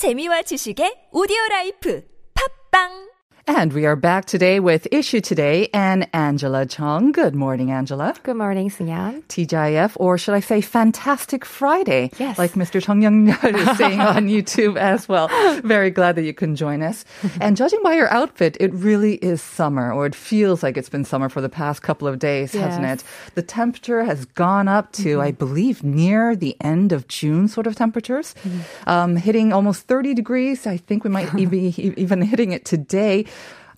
재미와 지식의 오디오 라이프. 팝빵 And we are back today with Issue Today and Angela Chung. Good morning, Angela. Good morning, Sunyan. TGIF, or should I say Fantastic Friday? Yes. Like Mr. Chung Young is saying on YouTube as well. Very glad that you can join us. and judging by your outfit, it really is summer, or it feels like it's been summer for the past couple of days, hasn't it? The temperature has gone up to, I believe, near the end of June sort of temperatures, um, hitting almost 30 degrees. I think we might be even hitting it today.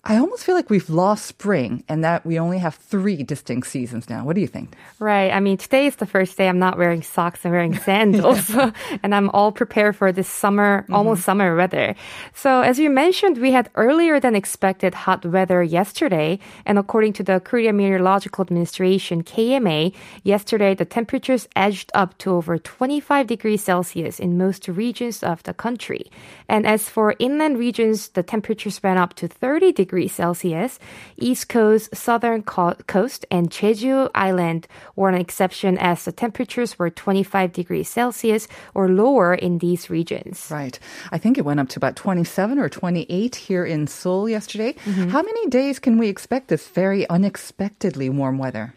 I almost feel like we've lost spring and that we only have three distinct seasons now. What do you think? Right. I mean, today is the first day I'm not wearing socks and wearing sandals. and I'm all prepared for this summer, mm-hmm. almost summer weather. So, as you mentioned, we had earlier than expected hot weather yesterday. And according to the Korea Meteorological Administration, KMA, yesterday the temperatures edged up to over 25 degrees Celsius in most regions of the country. And as for inland regions, the temperatures went up to 30 degrees Celsius. East Coast, Southern co- Coast, and Jeju Island were an exception as the temperatures were 25 degrees Celsius or lower in these regions. Right. I think it went up to about 27 or 28 here in Seoul yesterday. Mm-hmm. How many days can we expect this very unexpectedly warm weather?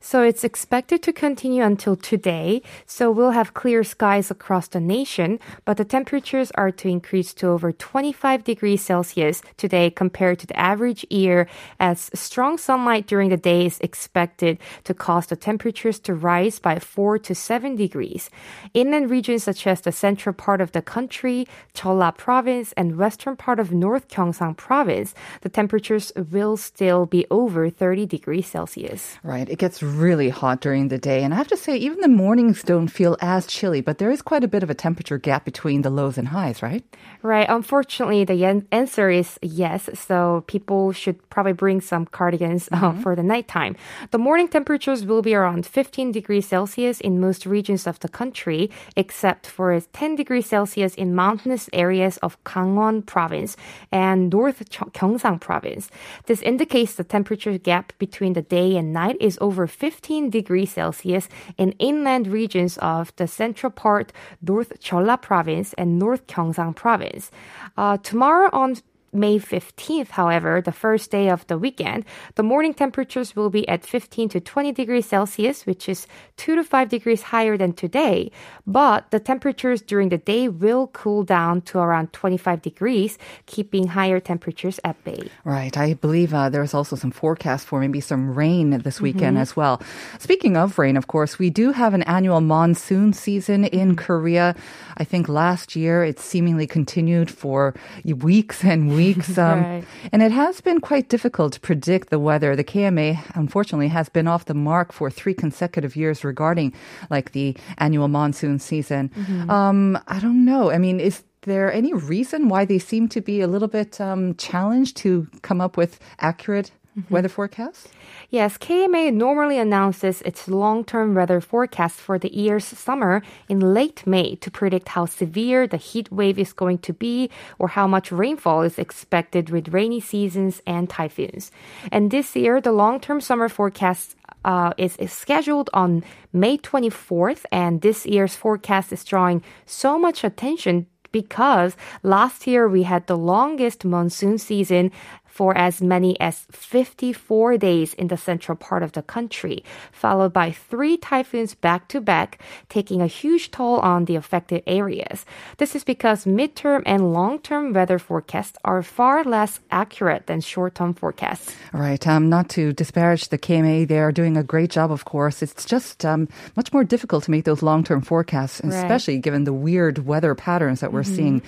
So it's expected to continue until today. So we'll have clear skies across the nation, but the temperatures are to increase to over 25 degrees Celsius today compared to the average year as strong sunlight during the day is expected to cause the temperatures to rise by 4 to 7 degrees. Inland regions such as the central part of the country, Jeolla province, and western part of North Gyeongsang province, the temperatures will still be over 30 degrees Celsius. Right. It gets really hot during the day. And I have to say, even the mornings don't feel as chilly, but there is quite a bit of a temperature gap between the lows and highs, right? Right. Unfortunately, the answer is yes. So people should probably bring some cardigans uh, for the nighttime. The morning temperatures will be around 15 degrees Celsius in most regions of the country, except for 10 degrees Celsius in mountainous areas of Gangwon province and North Gyeongsang province. This indicates the temperature gap between the day and night is over 15 degrees Celsius in inland regions of the central part, North Jeolla province and North Gyeongsang province. Uh, tomorrow on May 15th, however, the first day of the weekend, the morning temperatures will be at 15 to 20 degrees Celsius, which is 2 to 5 degrees higher than today. But the temperatures during the day will cool down to around 25 degrees, keeping higher temperatures at bay. Right. I believe uh, there's also some forecast for maybe some rain this weekend as well. Speaking of rain, of course, we do have an annual monsoon season in Korea. I think last year it seemingly continued for weeks and weeks. um, Right. And it has been quite difficult to predict the weather. The KMA, unfortunately, has been off the mark for three consecutive years regarding like the annual monsoon season. Um, I don't know. I mean, is there any reason why they seem to be a little bit um, challenged to come up with accurate weather forecast? Yes, KMA normally announces its long-term weather forecast for the year's summer in late May to predict how severe the heat wave is going to be or how much rainfall is expected with rainy seasons and typhoons. And this year, the long-term summer forecast uh, is, is scheduled on May 24th, and this year's forecast is drawing so much attention because last year we had the longest monsoon season for as many as 54 days in the central part of the country, followed by three typhoons back to back, taking a huge toll on the affected areas. This is because midterm and long term weather forecasts are far less accurate than short term forecasts. Right. Um, not to disparage the KMA, they are doing a great job, of course. It's just um, much more difficult to make those long term forecasts, Right. especially given the weird weather patterns that we're seeing.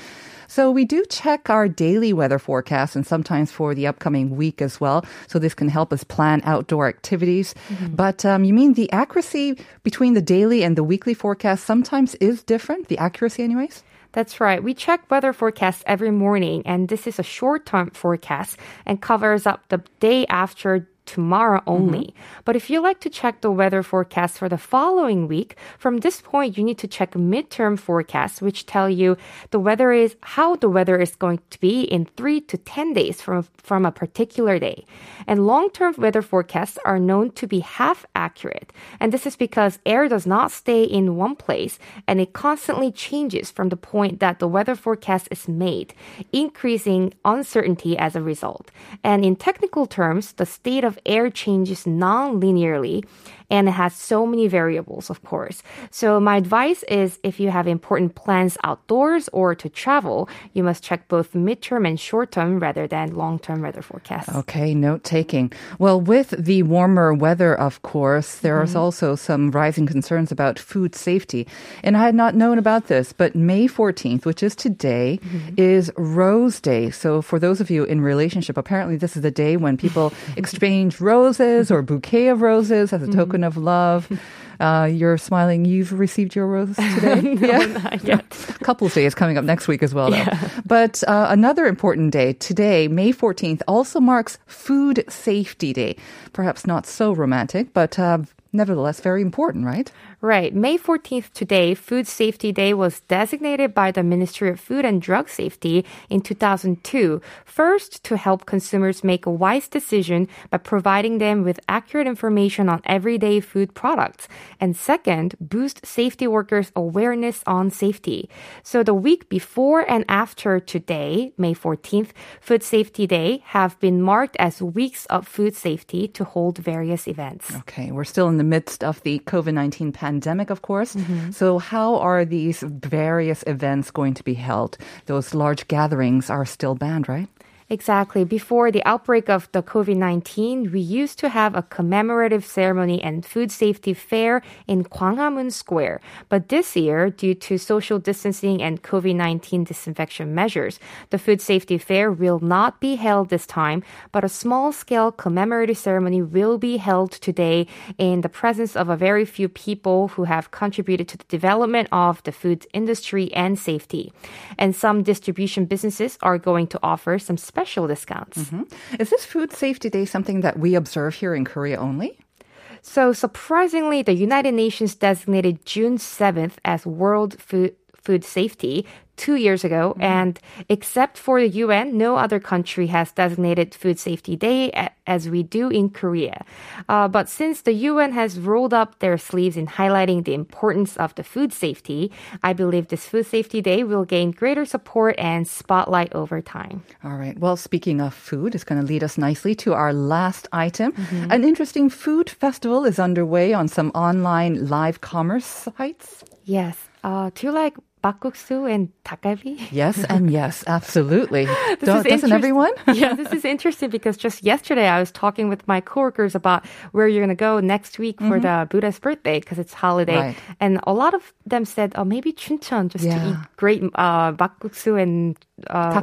So we do check our daily weather forecast and sometimes for the upcoming week as well. So this can help us plan outdoor activities. But um, you mean the accuracy between the daily and the weekly forecast sometimes is different? The accuracy, anyways? That's right. We check weather forecasts every morning, and this is a short term forecast and covers up the day after tomorrow only. Mm-hmm. But if you like to check the weather forecast for the following week, from this point, you need to check midterm forecasts, which tell you the weather is how the weather is going to be in three to 10 days from, from a particular day. And long-term weather forecasts are known to be half accurate. And this is because air does not stay in one place and it constantly changes from the point that the weather forecast is made, increasing uncertainty as a result. And in technical terms, the state of air changes non-linearly and it has so many variables, of course. So my advice is if you have important plans outdoors or to travel, you must check both midterm and short term rather than long term weather forecasts. Okay, note taking. Well, with the warmer weather, of course, there is mm-hmm. also some rising concerns about food safety. And I had not known about this, but May 14th, which is today, mm-hmm. is Rose Day. So for those of you in relationship, apparently this is the day when people exchange roses or bouquet of roses as a token of love. Uh, you're smiling. You've received your rose today. no, not yet. Couples Day is coming up next week as well, though. But uh, another important day today, May 14th, also marks Food Safety Day. Perhaps not so romantic, but uh, nevertheless very important, right? Right. May 14th today, Food Safety Day was designated by the Ministry of Food and Drug Safety in 2002. First, to help consumers make a wise decision by providing them with accurate information on everyday food products. And second, boost safety workers' awareness on safety. So the week before and after today, May 14th, Food Safety Day have been marked as weeks of food safety to hold various events. Okay, we're still in the midst of the COVID 19 pandemic, of course. Mm-hmm. So, how are these various events going to be held? Those large gatherings are still banned, right? Exactly. Before the outbreak of the COVID 19, we used to have a commemorative ceremony and food safety fair in Gwanghwamun Square. But this year, due to social distancing and COVID 19 disinfection measures, the food safety fair will not be held this time, but a small scale commemorative ceremony will be held today in the presence of a very few people who have contributed to the development of the food industry and safety. And some distribution businesses are going to offer some special discounts. Mm-hmm. Is this Food Safety Day something that we observe here in Korea only? So surprisingly, the United Nations designated June 7th as World Food Food Safety two years ago, and except for the UN, no other country has designated Food Safety Day a- as we do in Korea. Uh, but since the UN has rolled up their sleeves in highlighting the importance of the food safety, I believe this Food Safety Day will gain greater support and spotlight over time. All right. Well, speaking of food, it's going to lead us nicely to our last item. An interesting food festival is underway on some online live commerce sites. Yes. Uh, do you like makguksu and takgalbi? Yes, and yes, absolutely. Doesn't everyone? yeah, this is interesting because just yesterday I was talking with my coworkers about where you're going to go next week mm-hmm. for the Buddha's birthday because it's holiday, right. and a lot of them said, "Oh, maybe Chuncheon just yeah. to eat great uh, makguksu and." Uh,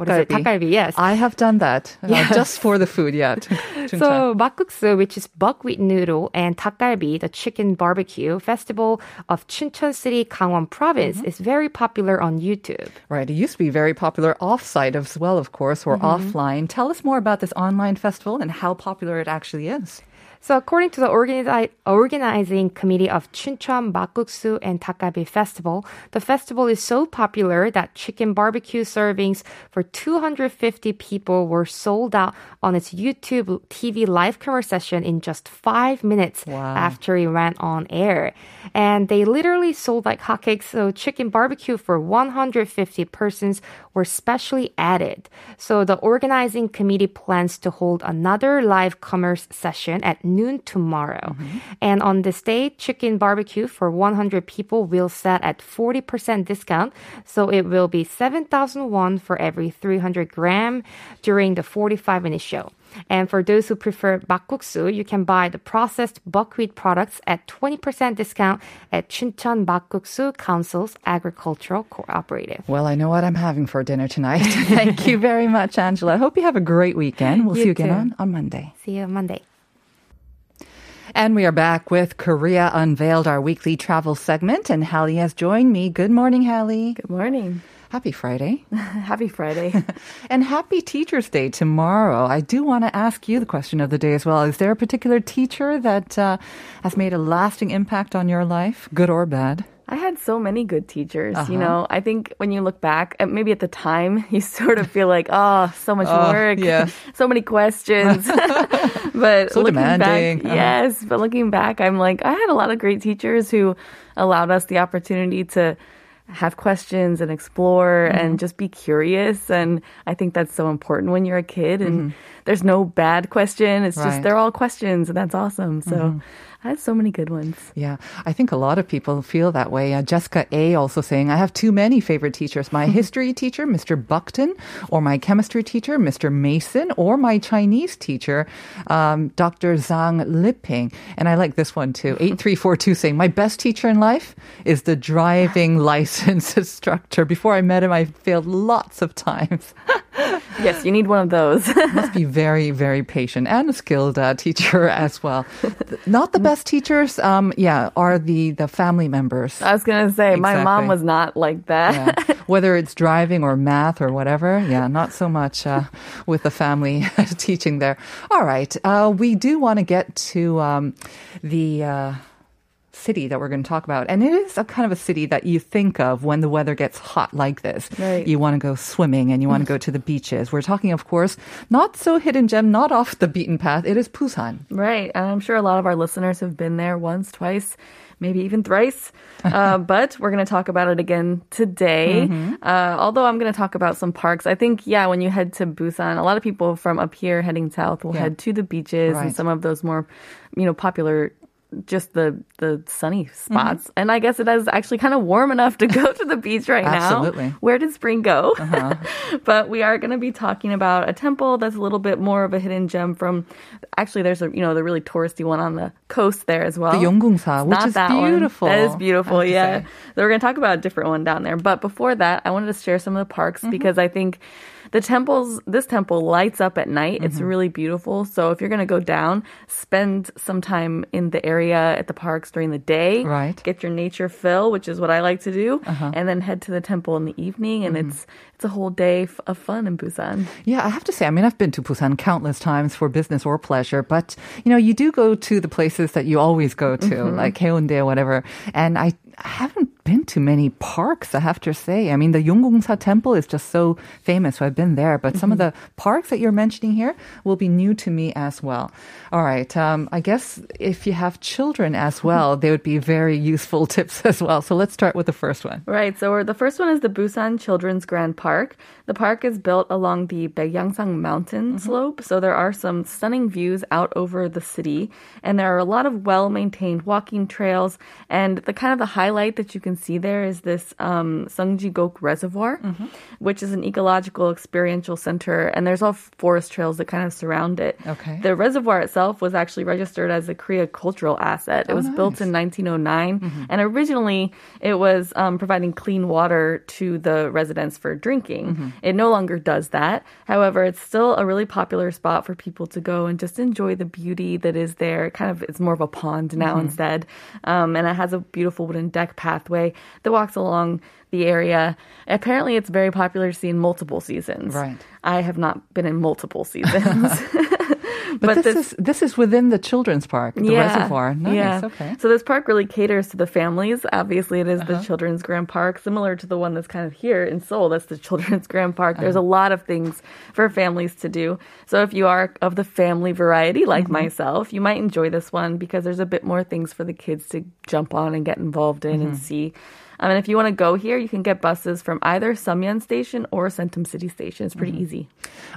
yes. I have done that uh, yes. uh, just for the food, yeah. so makguksu, which is buckwheat noodle, and takgalbi, the chicken barbecue festival of Chuncheon City, Gangwon Province, mm-hmm. is very popular on YouTube. right. It used to be very popular off-site as well, of course, or mm-hmm. offline. Tell us more about this online festival and how popular it actually is. So according to the organi- organizing committee of Chuncheon Makguksu and Takgalbi Festival, the festival is so popular that chicken barbecue servings for 250 people were sold out on its YouTube TV live camera session in just five minutes wow. after it went on air. And they literally sold like hotcakes. So chicken barbecue for 150 persons were specially added. So the organizing committee plans to hold another live commerce session at noon tomorrow. Mm-hmm. And on this day, chicken barbecue for 100 people will set at 40% discount. So it will be 7,000 won for every 300 gram during the 45 minute show. And for those who prefer makguksu, you can buy the processed buckwheat products at 20% discount at Chuncheon Makguksu Council's Agricultural Cooperative. Well, I know what I'm having for dinner tonight. Thank you very much, Angela. I hope you have a great weekend. We'll You see you again on, on Monday. See you Monday. And we are back with Korea Unveiled, our weekly travel segment. And Hallie has joined me. Good morning, Hallie. Good morning. Happy Friday. Happy Friday. and happy Teacher's Day tomorrow. I do want to ask you the question of the day as well. Is there a particular teacher that uh, has made a lasting impact on your life, good or bad? I had so many good teachers. Uh-huh. You know, I think when you look back, maybe at the time, you sort of feel like, oh, so much uh, work, yeah. so many questions. but so looking demanding. back, uh-huh. yes, but looking back, I'm like, I had a lot of great teachers who allowed us the opportunity to have questions and explore mm-hmm. and just be curious. And I think that's so important when you're a kid. And mm-hmm. There's no bad question. It's right. just they're all questions, and that's awesome. So. Mm-hmm. I have so many good ones. Yeah, I think a lot of people feel that way. Uh, Jessica A also saying, I have too many favorite teachers. My history teacher, Mr. Buckton, or my chemistry teacher, Mr. Mason, or my Chinese teacher, um, Dr. Zhang Liping. And I like this one too. 8342 saying, My best teacher in life is the driving license instructor. Before I met him, I failed lots of times. yes, you need one of those. Must be very, very patient and a skilled uh, teacher as well. Not the best teachers, um, yeah, are the the family members. I was gonna say exactly. my mom was not like that. Yeah. Whether it's driving or math or whatever, yeah, not so much uh, with the family teaching there. All right, uh, we do want to get to um, the uh, city that we're going to talk about. And it is a kind of a city that you think of when the weather gets hot like this. Right. You want to go swimming and you want to go to the beaches. We're talking, of course, not so hidden gem, not off the beaten path. It is Busan. Right. And I'm sure a lot of our listeners have been there once, twice maybe even thrice. Uh, but we're going to talk about it again today. Mm-hmm. Uh, although I'm going to talk about some parks. I think, yeah, when you head to Busan, a lot of people from up here heading south will yeah. head to the beaches right. and some of those more, you know, popular just the the sunny spots. Mm-hmm. And I guess it is actually kind of warm enough to go to the beach right now. Absolutely. Where did spring go? Uh-huh. but we are going to be talking about a temple that's a little bit more of a hidden gem from. Actually, there's a you know the really touristy one on the coast there as well. The Yonggungsa, which is beautiful. One. That is beautiful. Yeah. So we're going to talk about a different one down there. But before that, I wanted to share some of the parks mm-hmm. because I think the temples, this temple lights up at night. Mm-hmm. It's really beautiful. So if you're going to go down, spend some time in the area at the parks during the day. Right. Get your nature fill, which is what I like to do, uh-huh. and then head to the temple in the evening. And mm-hmm. it's it's a whole day of fun in Busan. Yeah, I have to say, I mean, I've been to Busan countless times for business or pleasure, but you know, you do go to the places that you always go to, mm-hmm. like Haeundae or whatever. And I haven't been to many parks, I have to say. I mean, the Yonggungsa Temple is just so famous, so I've been there. But mm-hmm. some of mm-hmm. the parks that you're mentioning here will be new to me as well. All right. Um, I guess if you have children as well, they would be very useful tips as well. So let's start with the first one. Right. So the first one is the Busan Children's Grand Park. The park is built along the Baekyangsan mountain mm-hmm. slope. So there are some stunning views out over the city. And there are a lot of well maintained walking trails. And the kind of the highlight that you can see there is this um, Seongjigok Reservoir, mm-hmm. which is an ecological experiential center. And there's all forest trails that kind of surround it. Okay. The reservoir itself was actually registered as a Korea cultural asset. It oh, was nice. built in 1909. Mm-hmm. And originally it was um, providing clean water to the residents for drinking. Mm-hmm. It no longer does that. However, it's still a really popular spot for people to go and just enjoy the beauty that is there. Kind of, it's more of a pond now mm-hmm. instead. Um, and it has a beautiful wooden deck pathway that walks along the area. Apparently, it's very popular to see in multiple seasons. Right. I have not been in multiple seasons. but, but this, this, is this is within the children's park, the yeah, reservoir. Nice. Yeah. Okay. So this park really caters to the families. Obviously, it is uh-huh. the children's grand park, similar to the one that's kind of here in Seoul. That's the children's grand park. Uh-huh. There's a lot of things for families to do. So if you are of the family variety, like mm-hmm. myself, you might enjoy this one because there's a bit more things for the kids to jump on and get involved in mm-hmm. and see. Um, and if you want to go here, you can get buses from either Seomyeon Station or Centum City Station. It's pretty mm-hmm. easy.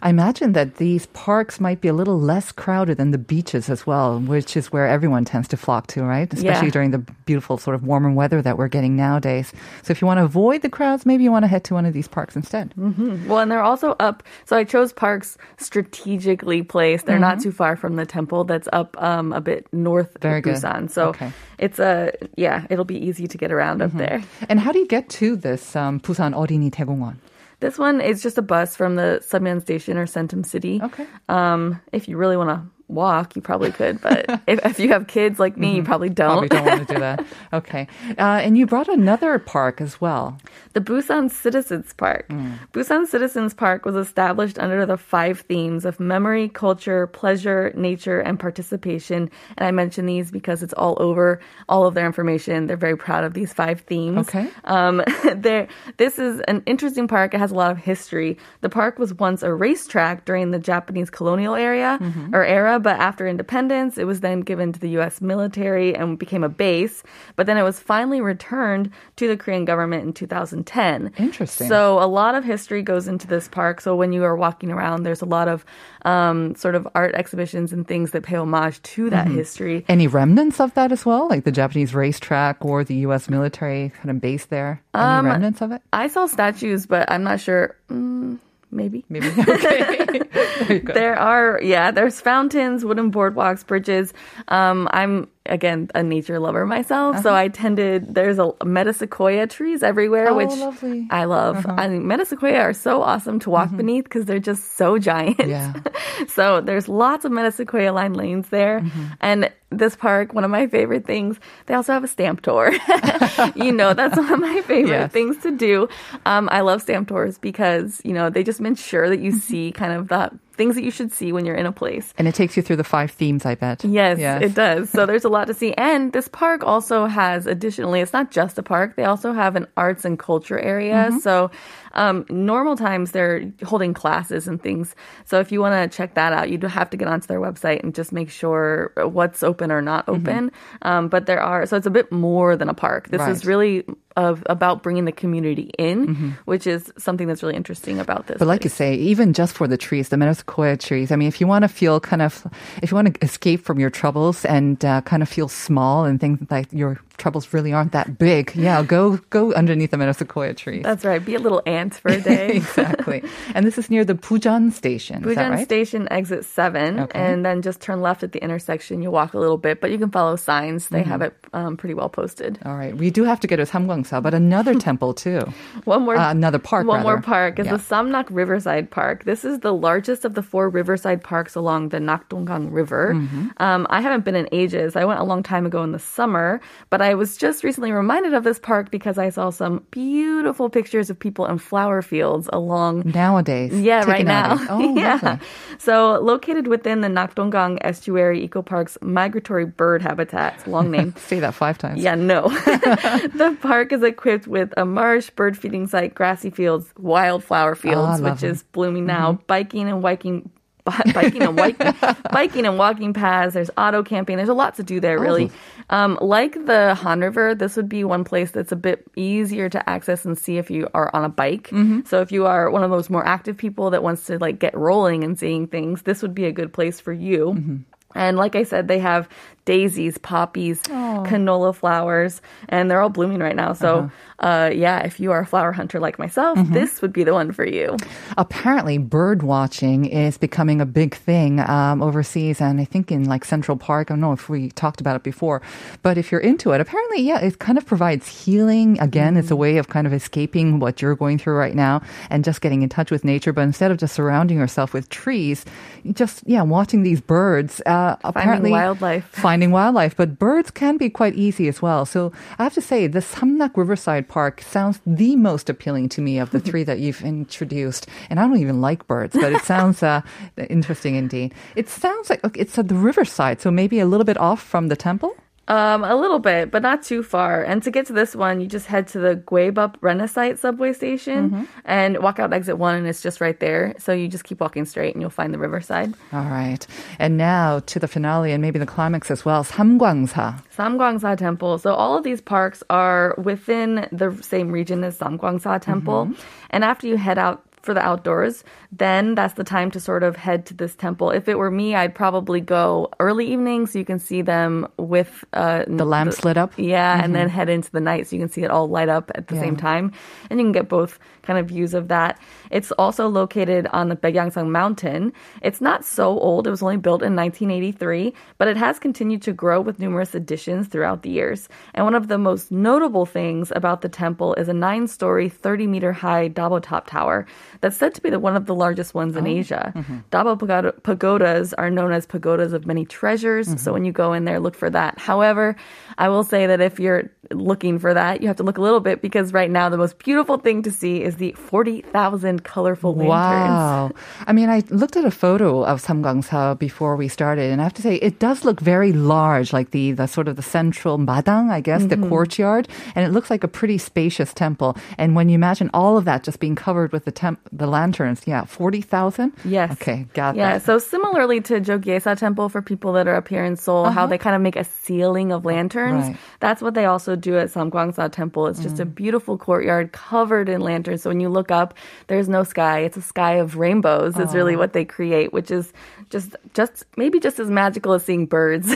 I imagine that these parks might be a little less crowded than the beaches as well, which is where everyone tends to flock to, right? Especially yeah. during the beautiful sort of warmer weather that we're getting nowadays. So if you want to avoid the crowds, maybe you want to head to one of these parks instead. Mm-hmm. Well, and they're also up. So I chose parks strategically placed. They're mm-hmm. not too far from the temple that's up um, a bit north Very of Busan. Good. So okay. it's a, yeah, it'll be easy to get around up mm-hmm. there. And how do you get to this um, Busan 어린이 대공원? This one is just a bus from the Seomyeon Station or Centum City. Okay. Um, if you really want to walk, you probably could. But if, if you have kids like me, you probably don't. Probably don't want to do that. Okay. Uh, and you brought another park as well. The Busan Citizens Park. Busan Citizens Park was established under the five themes of memory, culture, pleasure, nature, and participation. And I mention these because it's all over all of their information. They're very proud of these five themes. Okay. Um, there, this is an interesting park. It has a lot of history. The park was once a racetrack during the Japanese colonial area or era, but after independence, it was then given to the U.S. military and became a base. But then it was finally returned to the Korean government in 2010. Interesting. So a lot of history goes into this park. So when you are walking around, there's a lot of um, sort of art exhibitions and things that pay homage to that history. Any remnants of that as well, like the Japanese racetrack or the U.S. military kind of base there? Any Um, remnants of it? I saw statues, but I'm not sure. Mm, maybe. Maybe. Okay. there. There are, yeah, there's fountains, wooden boardwalks, bridges. Um, I'm again a nature lover myself, so I tended. There's a metasequoia trees everywhere, Uh-huh. Oh, which lovely. Uh-huh. I love. I mean, metasequoia are so awesome to walk beneath because they're just so giant. Mm-hmm. Yeah. so there's lots of metasequoia lined lanes there, Mm-hmm. and this park, one of my favorite things. They also have a stamp tour. you know, that's one of my favorite Yes. things to do. Um, I love stamp tours because you know they just ensure that Mm-hmm. you see kind of the things that you should see when you're in a place. And it takes you through the five themes, I bet. Yes, it does. So there's a lot to see. And this park also has, additionally, it's not just a park, they also have an arts and culture area. Mm-hmm. So um, normal times they're holding classes and things. So if you want to check that out, you do have to get onto their website and just make sure what's open or not Mm-hmm. open. Um, but there are, so it's a bit more than a park. This is really of about bringing the community in, which is something that's really interesting about this. Mm-hmm. But like you say, even just for the trees, the Metasequoia trees, I mean, if you want to feel kind of, if you want to escape from your troubles and uh, kind of feel small and think like your troubles really aren't that big, yeah, go go underneath the Metasequoia tree. that's right. Be a little ant for a day. exactly. And this is near the Bujeon station. that right? Station exit seven, Okay. and then just turn left at the intersection. You walk a little bit, but you can follow signs. They have Mm-hmm. it um, pretty well posted. All right. We do have to go to Samgwangsa, but another temple too. One more, Uh, another park, One more park is Yeah. the Samnak Riverside Park. This is the largest of the four riverside parks along the Nakdonggang River. Mm-hmm. Um, I haven't been in ages. I went a long time ago in the summer, but I was just recently reminded of this park because I saw some beautiful pictures of people in flower fields along Nowadays. Yeah, right now. Oh, yeah. lovely. So located within the Nakdonggang Estuary Eco Park's migratory bird habitat, it's a long name. Say that five times. Yeah, no. the park is equipped with a marsh, bird feeding site, grassy fields, wildflower fields, ah, which is blooming now, mm-hmm. biking and hiking. biking and biking, biking and walking paths. There's auto camping. There's a lot to do there, really. Um, like the Han River, this would be one place that's a bit easier to access and see if you are on a bike. So if you are one of those more active people that wants to like get rolling and seeing things, this would be a good place for you. And like I said, they have daisies, poppies, canola flowers, and they're all blooming right now. So, uh yeah, if you are a flower hunter like myself, this would be the one for you. Apparently, bird watching is becoming a big thing um, overseas, and I think in like Central Park. I don't know if we talked about it before, but if you're into it, apparently, yeah, it kind of provides healing. Again, it's a way of kind of escaping what you're going through right now and just getting in touch with nature. But instead of just surrounding yourself with trees, just yeah, watching these birds. Uh, apparently, wildlife. Finding wildlife, but birds can be quite easy as well. So I have to say, the Samnak Riverside Park sounds the most appealing to me of the three that you've introduced. And I don't even like birds, but it sounds uh, interesting indeed. It sounds like okay, it's at the riverside, so maybe a little bit off from the temple. Um, a little bit, but not too far. And to get to this one, you just head to the Gwaebeop Renecite subway station and walk out exit one, and it's just right there. So you just keep walking straight, and you'll find the riverside. All right. And now to the finale and maybe the climax as well. Samgwangsa. Samgwangsa Temple. So all of these parks are within the same region as Samgwangsa Temple. And after you head out for the outdoors, then that's the time to sort of head to this temple. If it were me, I'd probably go early evening so you can see them with uh, The lamps lit up? Yeah, and then head into the night so you can see it all light up at the Yeah. same time. And you can get both kind of views of that. It's also located on the Baekyangsan Mountain. It's not so old. It was only built in 1983, but it has continued to grow with numerous additions throughout the years. And one of the most notable things about the temple is a nine-story, 30-meter high double top tower. That's said to be the, one of the largest ones in Asia. Dabo pagoda, pagodas are known as pagodas of many treasures. So when you go in there, look for that. However, I will say that if you're looking for that, you have to look a little bit because right now the most beautiful thing to see is the 40,000 colorful lanterns. Wow. I mean, I looked at a photo of Samgwangsa before we started, and I have to say, it does look very large, like the, the sort of the central madang, I guess, Mm-hmm. the courtyard, and it looks like a pretty spacious temple. And when you imagine all of that just being covered with the temp, the lanterns, yeah, 40,000? Yes. Okay, got yeah, that. so similarly to Jogyesa Temple for people that are up here in Seoul, how uh-huh. they kind of make a ceiling of lanterns. Right. That's what they also do at Samgwangsa Temple. It's just a mm. beautiful courtyard covered in lanterns. So when you look up, there's no sky. It's a sky of rainbows. Is really what they create, which is just just maybe just as magical as seeing birds.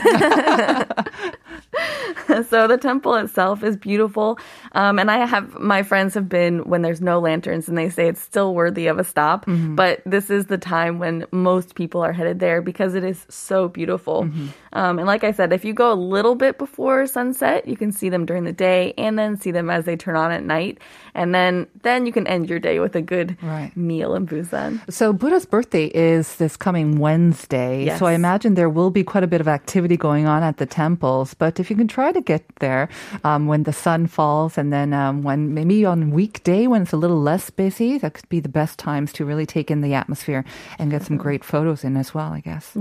so the temple itself is beautiful. Um, and I have my friends have been when there's no lanterns and they say it's still worthy of a stop. But this is the time when most people are headed there because it is so beautiful. Um, and like I said, if you go a little bit before sunset, you can see them during the day and then see them as they turn on at night. And then then you can end your day with a good Right. meal in Busan. So Buddha's birthday is this coming Wednesday. Yes. So I imagine there will be quite a bit of activity going on at the temples. But if you can try to get there um, when the sun falls, and then um, when maybe on weekday when it's a little less busy, that could be the best times to really take in the atmosphere and get some great photos in as well. I guess.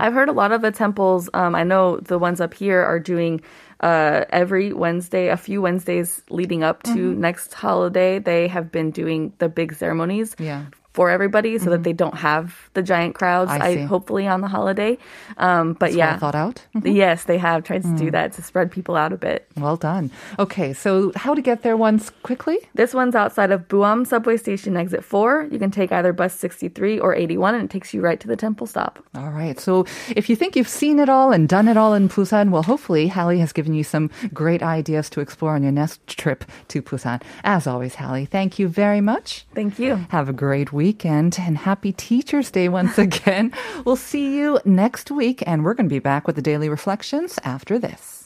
I've heard a lot of the temples. Um, I know the ones up here are doing uh, every Wednesday, a few Wednesdays leading up to Mm-hmm. next holiday. They have been doing the big ceremonies. Yeah. For everybody, so that they don't have the giant crowds. Mm-hmm. I hopefully on the holiday, um, but It's yeah, thought out. yes, they have tried to Mm. do that to spread people out a bit. Well done. Okay, so how to get there once quickly? This one's outside of Buam subway station, exit four. You can take either bus 63 or 81, and it takes you right to the temple stop. All right. So if you think you've seen it all and done it all in Busan, well, hopefully Hallie has given you some great ideas to explore on your next trip to Busan. As always, Hallie, thank you very much. Thank you. Have a great weekend and happy Teacher's Day once again. we'll see you next week, and we're going to be back with the daily reflections after this.